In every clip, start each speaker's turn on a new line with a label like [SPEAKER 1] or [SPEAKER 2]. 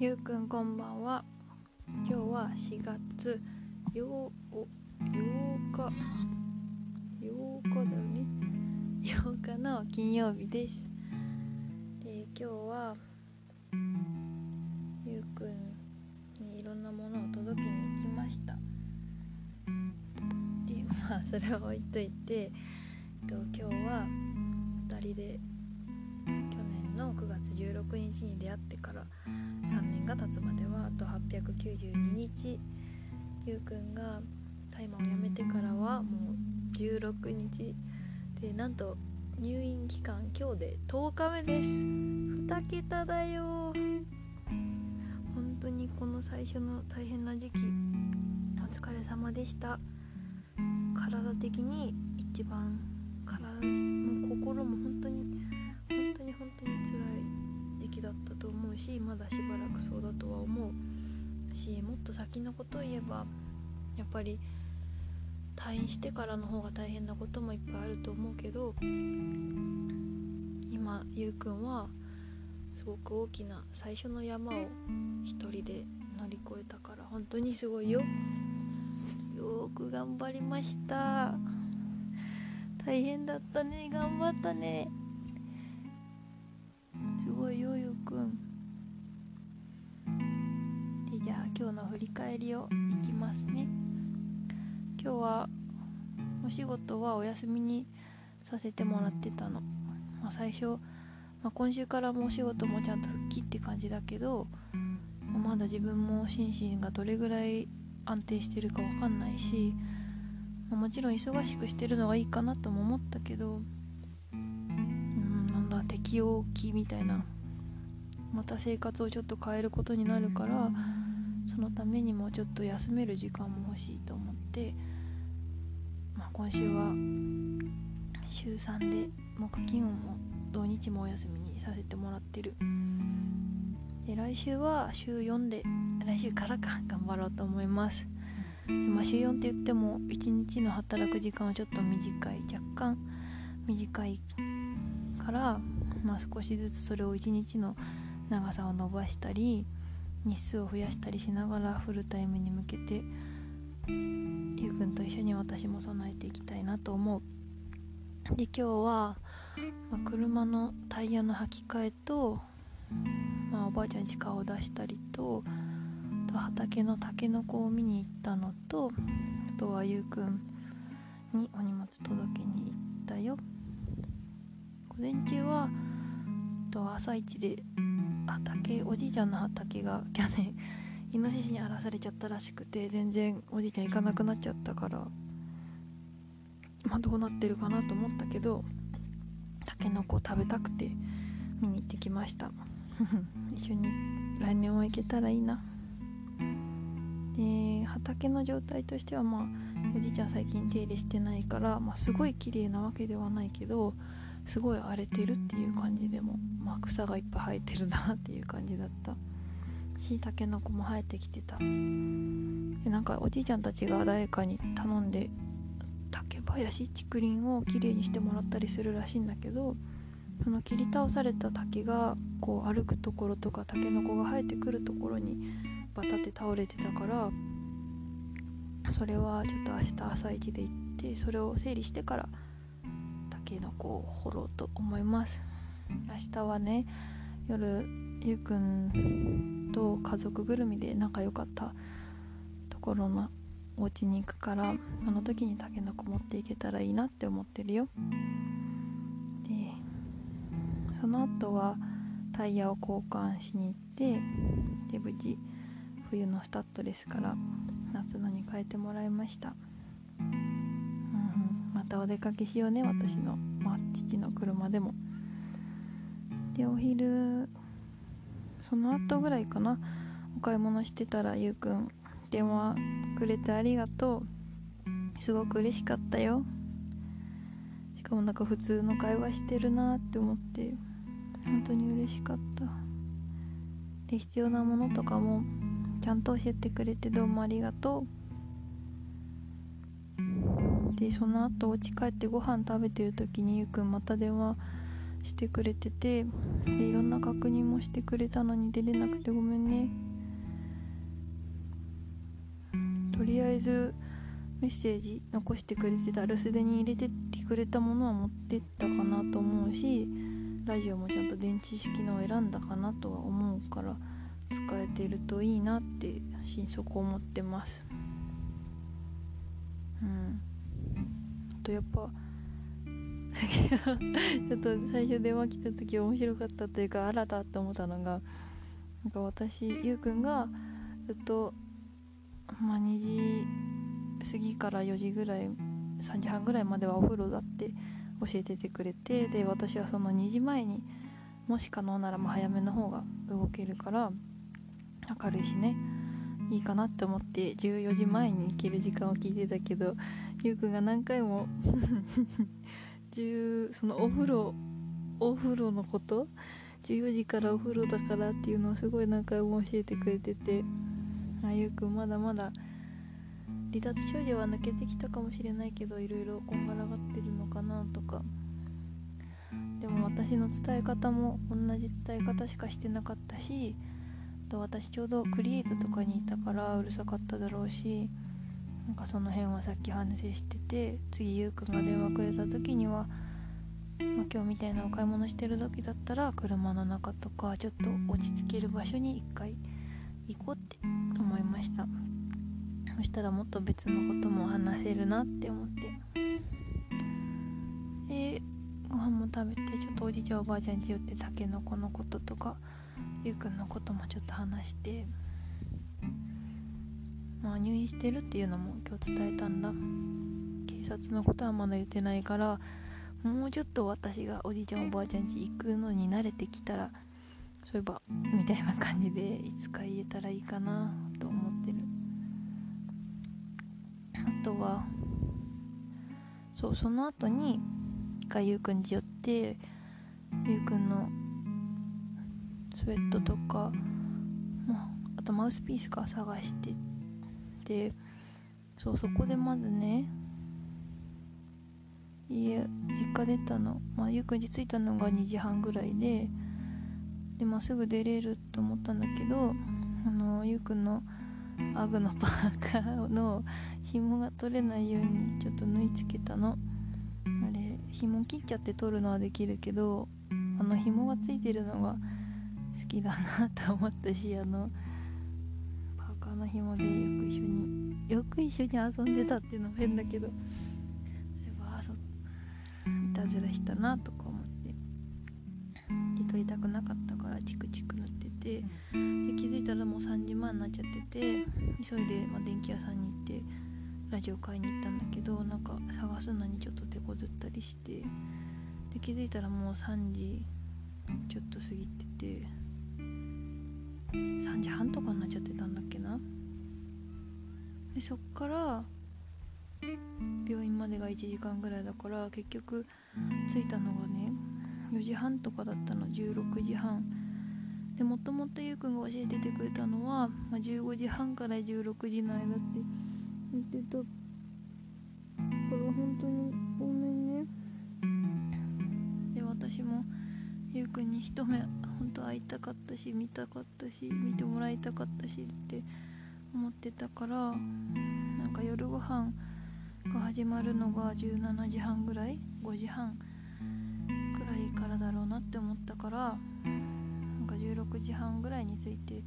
[SPEAKER 1] ゆうくんこんばんは。今日は4月8お8日8日だよね。8日の金曜日です。で今日はゆうくんにいろんなものを届けに行きました。でまあそれは置いといて今日は2人で去年の9月16日に出会ってから3年が経つまではあと892日。ゆうくんが大麻をやめてからはもう16日でなんと入院期間今日で10日目です。2桁だよ。本当にこの最初の大変な時期お疲れ様でした。体的に一番体も心も本当にしまだしばらくそうだとは思うしもっと先のことを言えばやっぱり退院してからの方が大変なこともいっぱいあると思うけど今ゆうくんはすごく大きな最初の山を一人で乗り越えたから本当にすごいよ。よく頑張りました。大変だったね。頑張ったね。りをいきますね。今日はお仕事はお休みにさせてもらってたの、まあ、最初、まあ、今週からもお仕事もちゃんと復帰って感じだけど、まあまだ自分も心身がどれぐらい安定してるかわかんないし、まあもちろん忙しくしてるのがいいかなとも思ったけどうんなんだ適応期みたいなまた生活をちょっと変えることになるからそのためにもちょっと休める時間も欲しいと思って、まあ、今週は週3で木金運も土日もお休みにさせてもらってる。で来週は週4で来週からか 頑張ろうと思います。まあ、週4って言っても1日の働く時間はちょっと短い。若干短いから、まあ、少しずつそれを1日の長さを伸ばしたり日数を増やしたりしながらフルタイムに向けてゆうくんと一緒に私も備えていきたいなと思う。で今日は、まあ、車のタイヤの履き替えと、まあ、おばあちゃんに顔を出したりとあと畑のタケノコを見に行ったのとあとはゆうくんにお荷物届けに行ったよ。午前中はと朝一で畑おじいちゃんの畑が去年イノシシに荒らされちゃったらしくて全然おじいちゃん行かなくなっちゃったからまあどうなってるかなと思ったけどタケノコ食べたくて見に行ってきました。一緒に来年も行けたらいいな。で畑の状態としてはまあおじいちゃん最近手入れしてないから、まあ、すごい綺麗なわけではないけどすごい荒れてるっていう感じでも、まあ、草がいっぱい生えてるなっていう感じだった。しタケノコも生えてきてた。でなんかおじいちゃんたちが誰かに頼んで竹林竹林をきれいにしてもらったりするらしいんだけどその切り倒された竹がこう歩くところとかタケノコが生えてくるところにバタって倒れてたからそれはちょっと明日朝一で行ってそれを整理してからケノコを掘ろうと思います。明日はね夜ゆうくんと家族ぐるみで仲良かったところのお家に行くからその時にタケノコ持っていけたらいいなって思ってるよ。でその後はタイヤを交換しに行ってで無事冬のスタッドレスから夏のに変えてもらいました、たお出かけしようね私の、まあ、父の車でも。でお昼その後ぐらいかな。お買い物してたらゆうくん電話くれてありがとう。すごく嬉しかったよ。しかもなんか普通の会話してるなって思って。本当に嬉しかった。で必要なものとかもちゃんと教えてくれてどうもありがとうでその後お家帰ってご飯食べてる時にゆうくんまた電話してくれててでいろんな確認もしてくれたのに出れなくてごめんね。とりあえずメッセージ残してくれてた。留守電に入れてってくれたものは持ってったかなと思うしラジオもちゃんと電池式のを選んだかなとは思うから使えてるといいなって心底思ってます。うん。とやっぱ ちょっと最初電話来た時面白かったというか新たって思ったのがなんか私ゆうくんがずっとまあ2時過ぎから4時ぐらい3時半ぐらいまではお風呂だって教えててくれてで私はその2時前にもし可能ならま早めの方が動けるから明るいしね。いいかなって思って14時前に行ける時間を聞いてたけどゆうくんが何回も そのお風呂お風呂のこと14時からお風呂だからっていうのをすごい何回も教えてくれててあゆうくんまだまだ離脱症状は抜けてきたかもしれないけどいろいろこんがらがってるのかなとか。でも私の伝え方も同じ伝え方しかしてなかったしと私ちょうどクリエイトとかにいたからうるさかっただろうしなんかその辺はさっき反省してて次ゆうくんが電話くれた時には、まあ、今日みたいなお買い物してる時だったら車の中とかちょっと落ち着ける場所に一回行こうって思いました。そしたらもっと別のことも話せるなって思って。でご飯も食べてちょっとおじいちゃんおばあちゃんち寄ってたけのこのこととかゆうくんのこともちょっと話してまあ入院してるっていうのも今日伝えたんだ。警察のことはまだ言ってないからもうちょっと私がおじいちゃんおばあちゃん家行くのに慣れてきたらそういえばみたいな感じでいつか言えたらいいかなと思ってる。あとはそうその後に一回ゆうくんち寄ってゆうくんのウェットとか、あ、とマウスピースか探しててそうそこでまずね家実家出たのまあゆうくんち着いたのが2時半ぐらいでで、まあ、すぐ出れると思ったんだけどあのゆうくんのアグのパーカーの紐が取れないようにちょっと縫い付けたの。あれ紐切っちゃって取るのはできるけどあの紐がついてるのが好きだなと思ったしあのパーカーの紐でよく一緒によく一緒に遊んでたっていうのも変だけどそういえばそいたずらしたなとか思ってで取りたくなかったからチクチク塗っててで気づいたらもう3時前になっちゃってて急いで、まあ、電気屋さんに行ってラジオ買いに行ったんだけどなんか探すのにちょっと手こずったりしてで気づいたらもう3時ちょっと過ぎてて3時半とかになっちゃってたんだっけな。でそっから病院までが1時間ぐらいだから結局着いたのがね4時半とかだったの。16時半。でもともとゆうくんが教えててくれたのは、まあ、15時半から16時の間って言ってた。から本当にゆうくんに一目本当会いたかったし見たかったし見てもらいたかったしって思ってたからなんか夜ご飯が始まるのが17時半ぐらい5時半くらいからだろうなって思ったからなんか16時半ぐらいに着いて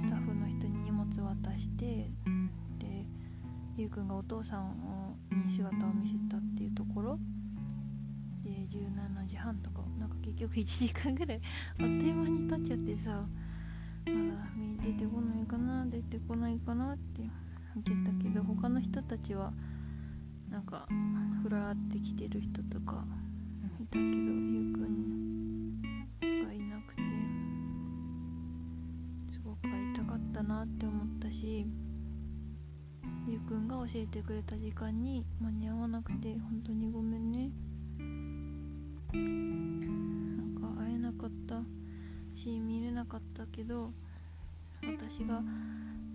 [SPEAKER 1] スタッフの人に荷物渡してでゆうくんがお父さんに姿を見せたっていうところ17時半とかなんか結局1時間ぐらいあっという間に経っちゃってさまだ見出てこないかな出てこないかなって言ってたけど他の人たちはなんかふらって来てる人とかいたけどゆうくんがいなくてすごく会いたかったなって思ったしゆうくんが教えてくれた時間に間に合わなくて本当にごめんね。なんか会えなかったし見れなかったけど私が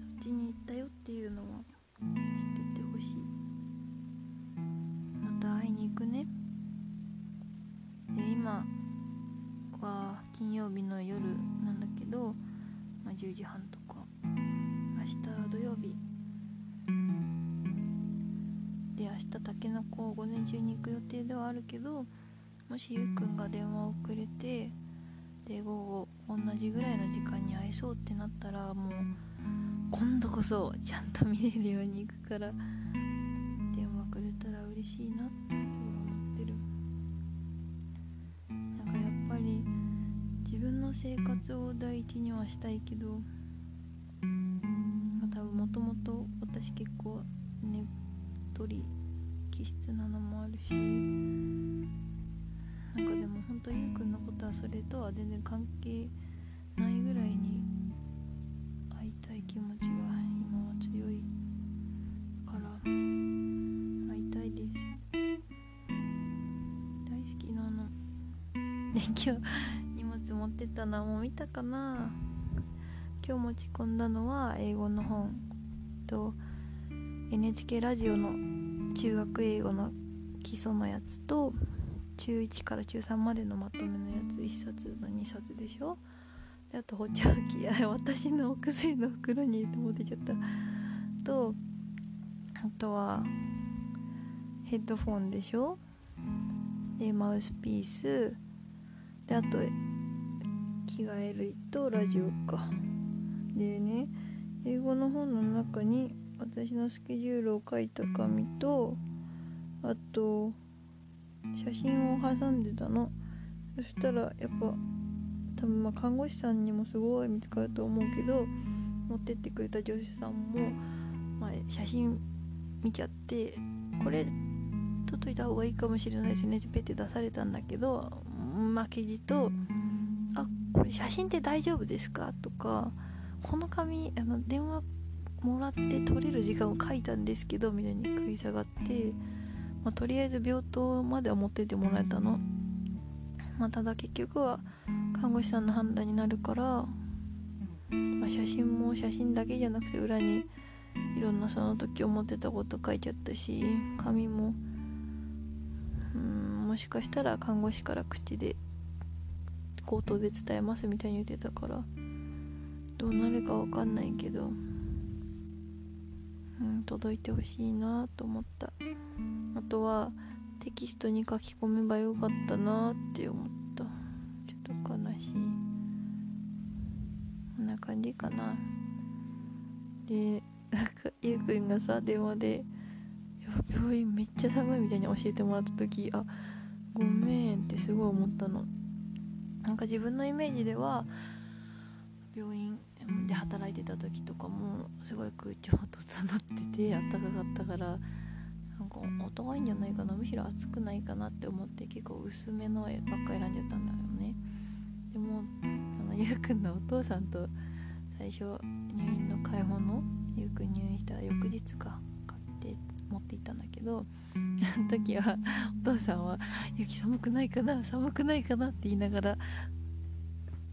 [SPEAKER 1] そっちに行ったよっていうのは知っててほしい。また会いに行くね。で今は金曜日の夜なんだけど、まあ、10時半とか。明日土曜日。で明日たけのこを午前中に行く予定ではあるけどもしゆうくんが電話をくれてで午後同じぐらいの時間に会えそうってなったらもう今度こそちゃんと見れるように行くから電話くれたら嬉しいなってすごい思ってる。なんかやっぱり自分の生活を第一にはしたいけど多分もともと私結構ねっとり気質なのもあるしとは全然関係ないぐらいに会いたい気持ちが今は強いから会いたいです。大好きなの。で今日荷物持ってたのもう見たかな。今日持ち込んだのは英語の本と NHK ラジオの中学英語の基礎のやつと中1から中3までのまとめのやつ1冊の2冊でしょ？であと補聴器私のお薬の袋に入れて持ってちゃった。とあとはヘッドフォンでしょ？でマウスピース。であと着替え類とラジオか。でね英語の本の中に私のスケジュールを書いた紙とあと写真を挟んでたのそしたらやっぱ多分ま看護師さんにもすごい見つかると思うけど持ってってくれた助手さんも、まあ、写真見ちゃってこれ撮っといた方がいいかもしれないですねってペって出されたんだけど負けじと「あこれ写真って大丈夫ですか?」とか「この紙あの電話もらって撮れる時間を書いたんですけど」みたいに食い下がって。まあ、とりあえず病棟までは持っててもらえたの、まあ、ただ結局は看護師さんの判断になるから、まあ、写真も写真だけじゃなくて裏にいろんなその時思ってたこと書いちゃったし紙もうんもしかしたら看護師から口で口頭で伝えますみたいに言ってたからどうなるか分かんないけど、うん、届いてほしいなと思った。あとはテキストに書き込めばよかったなって思った。ちょっと悲しい。こんな感じかな。でなんかゆうくんがさ電話で「病院めっちゃ寒い」みたいに教えてもらった時あごめんってすごい思ったの。なんか自分のイメージでは病院で働いてた時とかもすごい空調とさなっててあったかかったからなんか音がいいんじゃないかなむしろ暑くないかなって思って結構薄めの絵ばっか選んじゃったんだよね。でもあのゆうくんのお父さんと最初入院の解放のゆうくん入院した翌日か買って持って行ったんだけどあの時はお父さんは「雪寒くないかな寒くないかな」って言いながら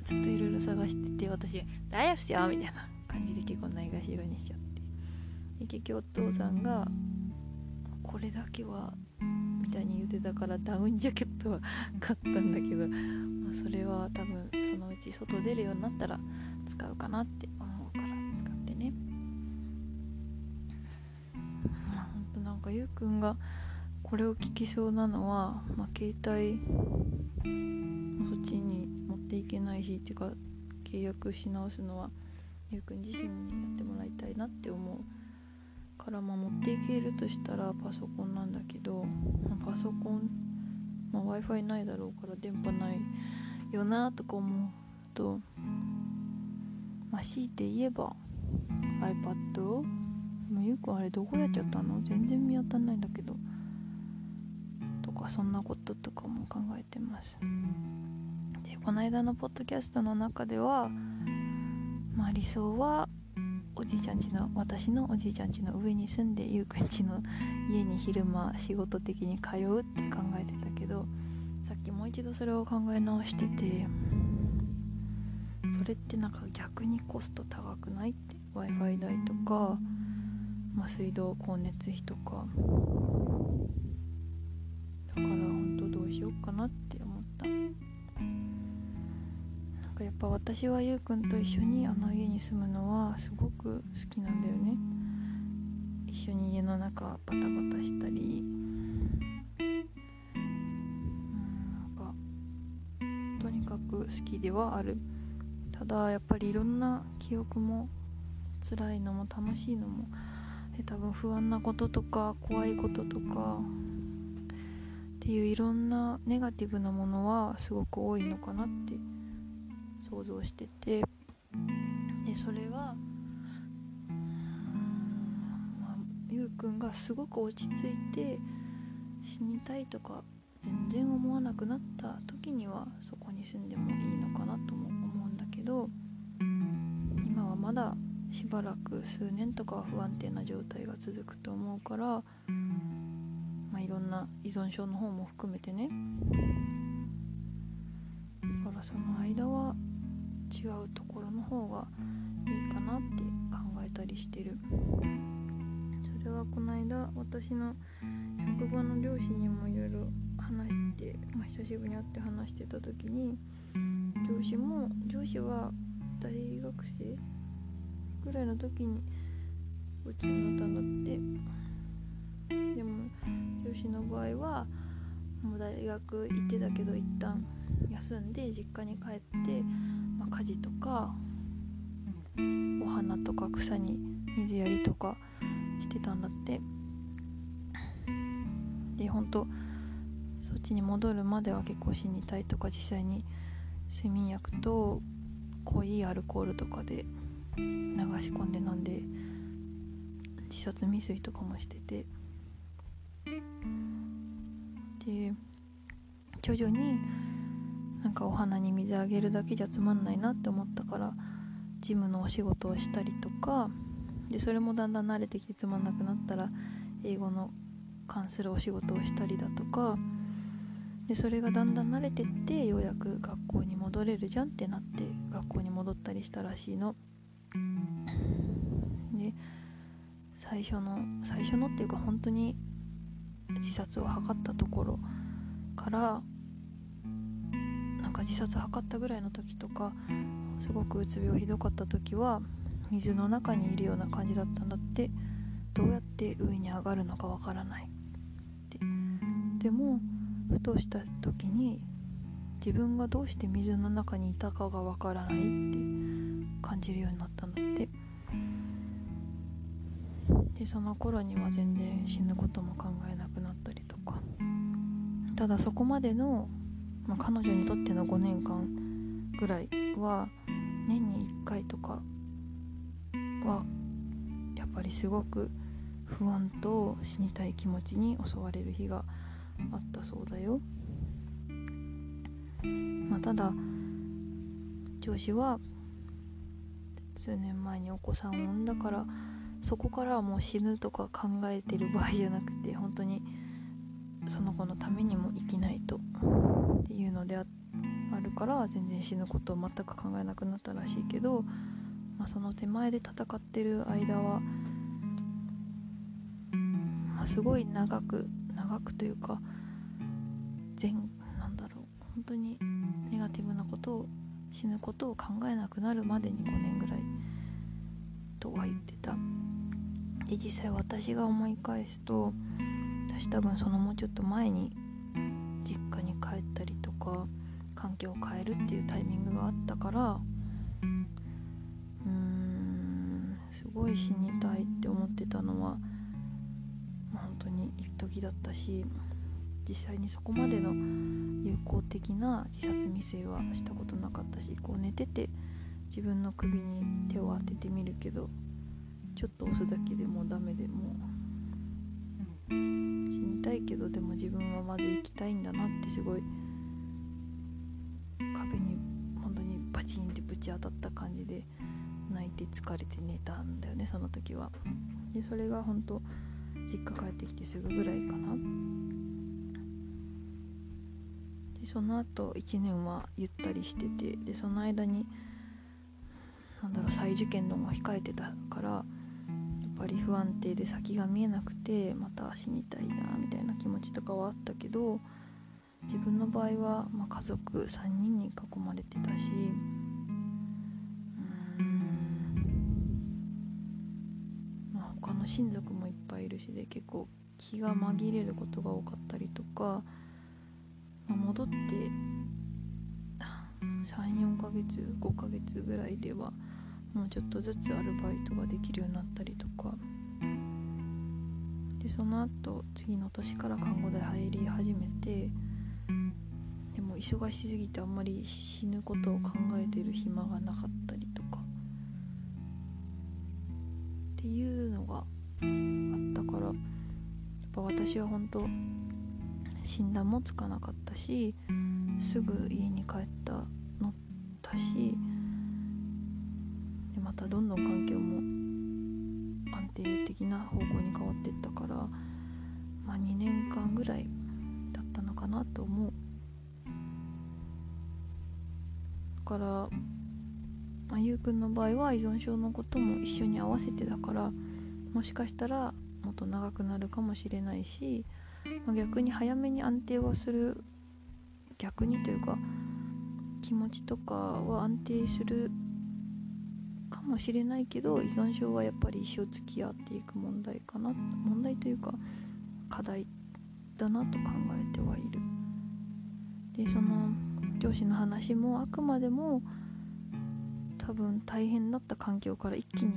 [SPEAKER 1] ずっといろいろ探してて私「大丈夫っすよ」みたいな感じで結構ないがしろにしちゃってで結局お父さんがこれだけはみたいに言ってたからダウンジャケットは買ったんだけど、まあ、それは多分そのうち外出るようになったら使うかなって思うから使ってね。まあほん。となんかゆうくんがこれを聞きそうなのは、まあ、携帯そっちにていけないしっていうか契約し直すのはゆうくん自身にやってもらいたいなって思うからまあ持っていけるとしたらパソコンなんだけど、パソコン、まあ、w i f i ないだろうから電波ないよなとか思うとまあ強いて言えば iPad もうよくんあれどこやっちゃったの？全然見当たんないんだけどとかそんなこととかも考えてます。この間のポッドキャストの中ではまあ理想はおじいちゃんちの私のおじいちゃんちの上に住んでゆうくんちの家に昼間仕事的に通うって考えてたけどさっきもう一度それを考え直しててそれってなんか逆にコスト高くないって？w i f i 代とか、まあ、水道光熱費とか。だから本当どうしようかなってやっぱ私はゆうくんと一緒にあの家に住むのはすごく好きなんだよね。一緒に家の中バタバタしたり。うんなんかとにかく好きではある。ただやっぱりいろんな記憶も辛いのも楽しいのも多分不安なこととか怖いこととかっていういろんなネガティブなものはすごく多いのかなって想像してて。でそれはまあ、ゆうくんがすごく落ち着いて死にたいとか全然思わなくなった時にはそこに住んでもいいのかなとも思うんだけど今はまだしばらく数年とかは不安定な状態が続くと思うからまあいろんな依存症の方も含めてね。だからその間は違うところの方がいいかなって考えたりしてる。それはこの間私の職場の上司にもいろいろ話して、まあ、久しぶりに会って話してた時に上司も上司は大学生ぐらいの時にうちになったんだって。でも上司の場合はもう大学行ってたけど一旦休んで実家に帰って、家事とかお花とか草に水やりとかしてたんだって。で本当そっちに戻るまでは結構死にたいとか実際に睡眠薬と濃いアルコールとかで流し込んで飲んで自殺未遂とかもしてて。で徐々になんかお花に水あげるだけじゃつまんないなって思ったからジムのお仕事をしたりとかでそれもだんだん慣れてきてつまんなくなったら英語の関するお仕事をしたりだとかでそれがだんだん慣れてってようやく学校に戻れるじゃんってなって学校に戻ったりしたらしいの。で最初の最初のっていうか本当に自殺を図ったところからか自殺図ったぐらいの時とかすごくうつ病ひどかった時は水の中にいるような感じだったんだってどうやって上に上がるのかわからないって。でもふとした時に自分がどうして水の中にいたかがわからないって感じるようになったんだって。でその頃には全然死ぬことも考えなくなったりとか。ただそこまでのまあ、彼女にとっての5年間ぐらいは年に1回とかはやっぱりすごく不安と死にたい気持ちに襲われる日があったそうだよ。まあ、ただ上司は数年前にお子さんを産んだからそこからはもう死ぬとか考えてる場合じゃなくて本当にその子のためにも生きないとっていうのであるから全然死ぬことを全く考えなくなったらしいけど、まあ、その手前で戦ってる間は、まあ、すごい長く長くというか全なんだろう本当にネガティブなことを死ぬことを考えなくなるまでに5年ぐらいとは言ってた。で実際私が思い返すと私多分そのもうちょっと前に環境を変えるっていうタイミングがあったからうーんすごい死にたいって思ってたのは、本当に一時だったし実際にそこまでの有効的な自殺未遂はしたことなかったしこう寝てて自分の首に手を当ててみるけどちょっと押すだけでもダメでも死にたいけどでも自分はまず生きたいんだなってすごいチンってぶち当たった感じで泣いて疲れて寝たんだよねその時は。でそれが本当実家帰ってきてすぐぐらいかな。でその後1年はゆったりしててでその間になんだろう再受験のが控えてたからやっぱり不安定で先が見えなくてまた死にたいなみたいな気持ちとかはあったけど自分の場合は、まあ、家族3人に囲まれてたし親族もいっぱいいるしで結構気が紛れることが多かったりとか、まあ、戻って34ヶ月5ヶ月ぐらいではもうちょっとずつアルバイトができるようになったりとか。でその後次の年から看護台入り始めてでも忙しすぎてあんまり死ぬことを考えてる暇がなかったりとか。っていうのがったからやっぱ私は本当診断もつかなかったしすぐ家に帰ったのだしでまたどんどん環境も安定的な方向に変わっていったからまあ2年間ぐらいだったのかなと思う。だから、まあ、ゆうくんの場合は依存症のことも一緒に合わせてだからもしかしたらもっと長くなるかもしれないし、ま、逆に早めに安定はする。逆にというか気持ちとかは安定するかもしれないけど依存症はやっぱり一生付き合っていく問題かな。問題というか課題だなと考えてはいる。でその上司の話もあくまでも多分大変だった環境から一気に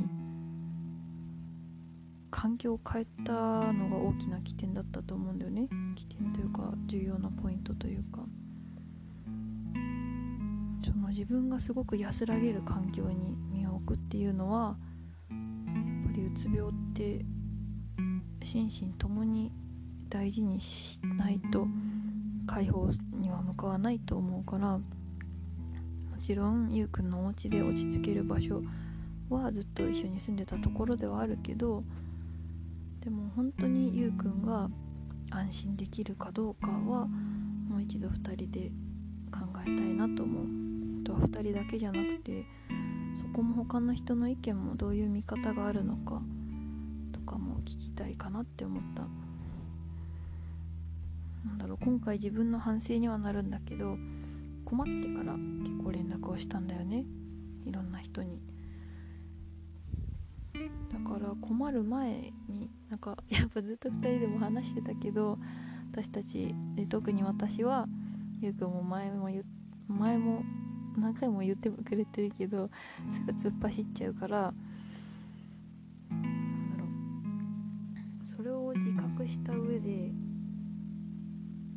[SPEAKER 1] 環境を変えたのが大きな起点だったと思うんだよね。起点というか重要なポイントというか。その自分がすごく安らげる環境に身を置くっていうのはやっぱりうつ病って心身ともに大事にしないと解放には向かわないと思うからもちろんゆうくんのお家で落ち着ける場所はずっと一緒に住んでたところではあるけどでも本当にゆうくんが安心できるかどうかはもう一度2人で考えたいなと思う。あとは2人だけじゃなくてそこも他の人の意見もどういう見方があるのかとかも聞きたいかなって思った。なんだろう今回自分の反省にはなるんだけど困ってから結構連絡をしたんだよね。いろんな人に。だから困る前になんか やっぱずっと2人でも話してたけど私たちで特に私はゆうくんも前も前も何回も言ってくれてるけどすぐ突っ走っちゃうからなんだろう。それを自覚した上で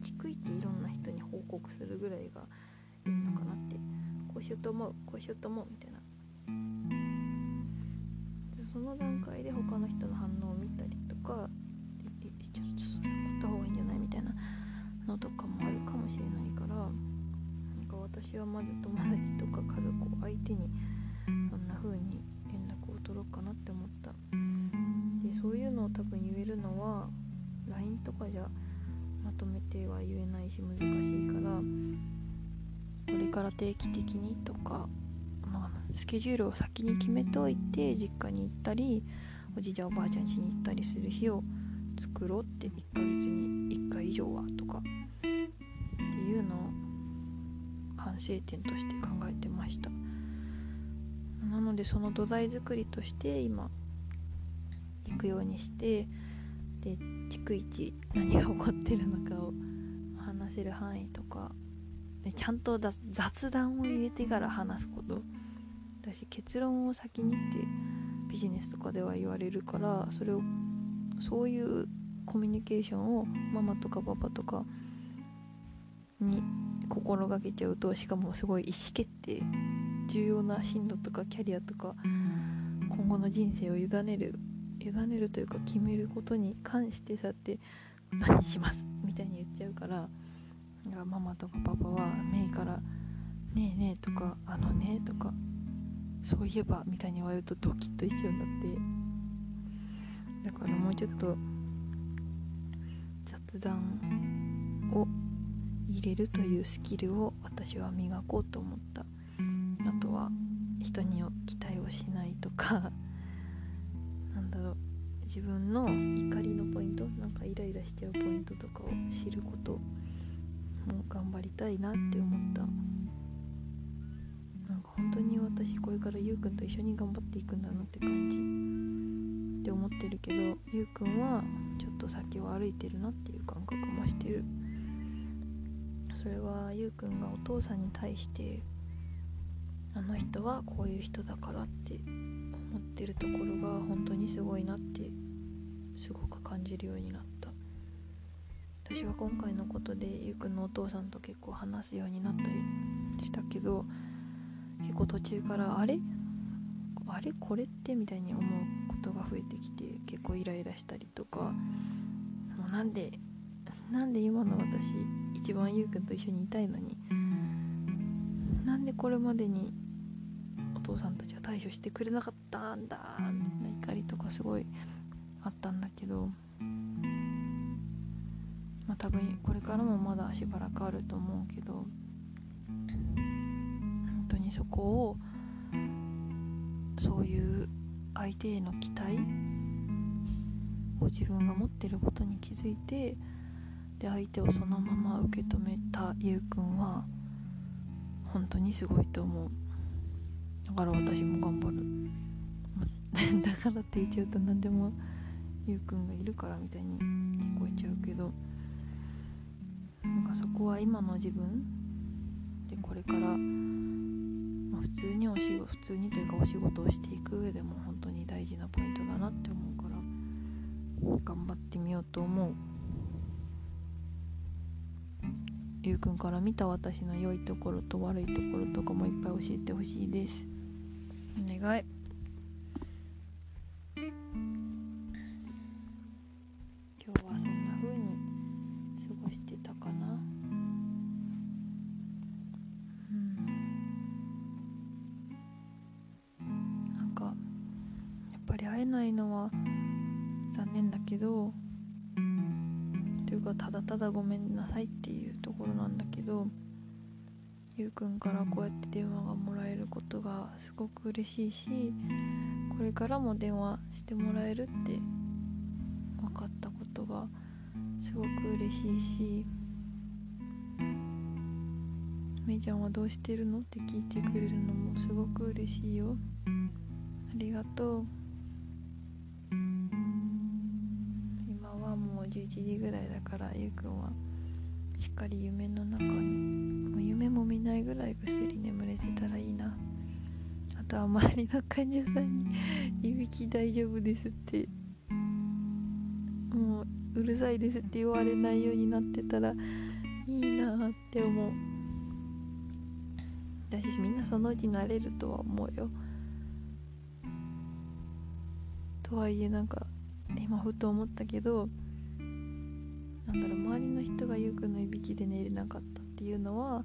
[SPEAKER 1] 逐一いろんな人に報告するぐらいがいいのかなって。こうしようと思うこうしようと思うみたいな。その段階で他の人の反応を見たりとかちょっとそれ持った方がいいんじゃないみたいなのとかもあるかもしれないからなんか私はまず友達とか家族を相手にそんな風に連絡を取ろうかなって思った。でそういうのを多分言えるのは LINE とかじゃまとめては言えないし難しいからこれから定期的にとかまあ、スケジュールを先に決めておいて実家に行ったりおじいちゃんおばあちゃん家に行ったりする日を作ろうって1ヶ月に1回以上はとかっていうのを反省点として考えてました。なのでその土台作りとして今行くようにしてで逐一何が起こってるのかを話せる範囲とかでちゃんと雑談を入れてから話すこと。だし結論を先にってビジネスとかでは言われるからそれをそういうコミュニケーションをママとかパパとかに心がけちゃうとしかもすごい意思決定重要な進路とかキャリアとか今後の人生を委ねる委ねるというか決めることに関してさって何します？みたいに言っちゃうからママとかパパはメイから「ねえねえ」とか「あのね」とか「そういえば」みたいに言われるとドキッとしちゃうんだって。だからもうちょっと雑談を入れるというスキルを私は磨こうと思った。あとは人に期待をしないとか。なんだろう。自分の怒りのポイント？なんかイライラしちゃうポイントとかを知ることもう頑張りたいなって思った。なんか本当に私これからゆうくんと一緒に頑張っていくんだなって感じって思ってるけどゆうくんはちょっと先を歩いてるなっていう感覚もしてる。それはゆうくんがお父さんに対してあの人はこういう人だからって思ってるところが本当にすごいなってすごく感じるようになった。私は今回のことでゆうくんのお父さんと結構話すようになったりしたけど結構途中からあれ？あれ？これってみたいに思うことが増えてきて結構イライラしたりとかもうなんでなんで今の私一番ゆうくんと一緒にいたいのになんでこれまでにお父さんたちは対処してくれなかったんだみたいな怒りとかすごいあったんだけどまあ多分これからもまだしばらくあると思うけど本当にそこをそういう相手への期待を自分が持ってることに気づいてで相手をそのまま受け止めたゆうくんは本当にすごいと思う。だから私も頑張る。だからって言っちゃうと何でもゆうくんがいるからみたいに聞こえちゃうけど。なんかそこは今の自分でこれから、まあ、普通にお仕事普通にというかお仕事をしていく上でも本当に大事なポイントだなって思うから頑張ってみようと思う。ゆうくんから見た私の良いところと悪いところとかもいっぱい教えてほしいです。お願い。ゆうくん。からこうやって電話がもらえることがすごく嬉しいしこれからも電話してもらえるって分かったことがすごく嬉しいし「めいちゃんはどうしてるの?」って聞いてくれるのもすごく嬉しいよ。ありがとう。今はもう11時ぐらいだからゆうくんはしっかり夢の中に。もう夢も見ないぐらいぐっすり眠れてたらいいな。あとは周りの患者さんに「いびき大丈夫です」って。もううるさいですって言われないようになってたらいいなって思う。私みんなそのうち慣れるとは思うよ。とはいえなんか今ふと思ったけどなんだろう周りの人がゆうくんのいびきで寝れなかったっていうのは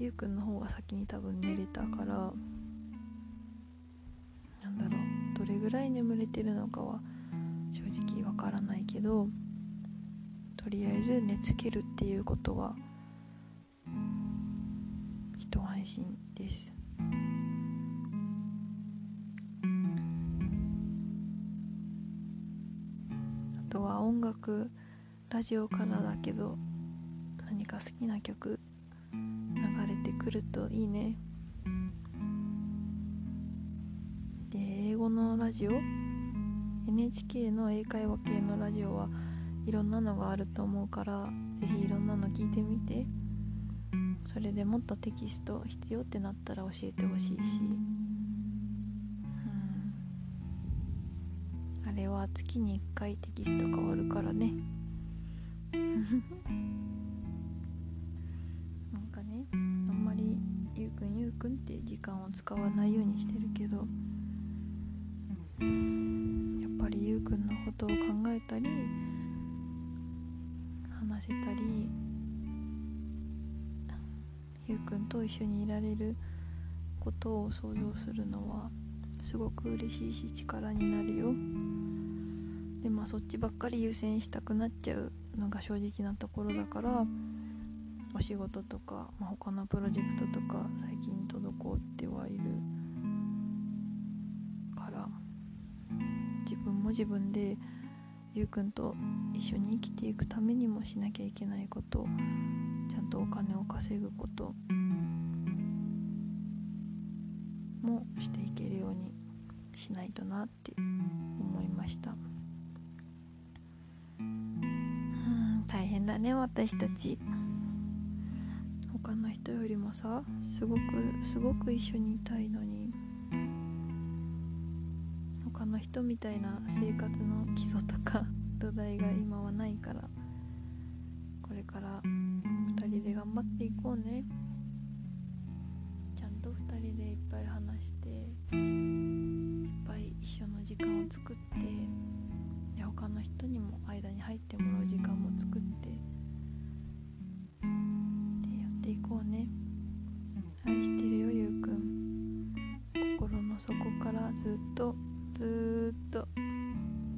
[SPEAKER 1] ゆうくんの方が先に多分寝れたからなんだろうどれぐらい眠れてるのかは正直わからないけどとりあえず寝つけるっていうことは一安心です。あとは音楽ラジオからだけど何か好きな曲流れてくるといいね。で英語のラジオ？NHK の英会話系のラジオはいろんなのがあると思うからぜひいろんなの聞いてみて。それでもっとテキスト必要ってなったら教えてほしいし。うん。あれは月に1回テキスト変わるからね なんかねあんまりゆうくんゆうくんって時間を使わないようにしてるけどやっぱりゆうくんのことを考えたり話せたりゆうくんと一緒にいられることを想像するのはすごく嬉しいし力になるよ。でまあそっちばっかり優先したくなっちゃうのが正直なところだからお仕事とか、まあ、他のプロジェクトとか最近滞ってはいるから自分も自分でゆうくんと一緒に生きていくためにもしなきゃいけないことちゃんとお金を稼ぐこともしていけるようにしないとなって思いました。変だね私たち。他の人よりもさすごくすごく一緒にいたいのに。他の人みたいな生活の基礎とか土台が今はないから。これから2人で頑張っていこうね。ちゃんと2人でいっぱい話していっぱい一緒の時間を作って。他の人にも間に入ってもらう時間も作ってでやっていこうね。愛してるよゆうくん。心の底からずっとずっと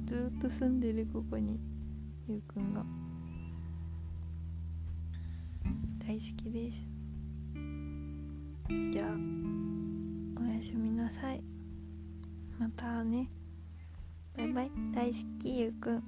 [SPEAKER 1] ずっと住んでるここに。ゆうくんが。大好きです。じゃあおやすみなさい。またね。バイバイ。大好きゆうくん。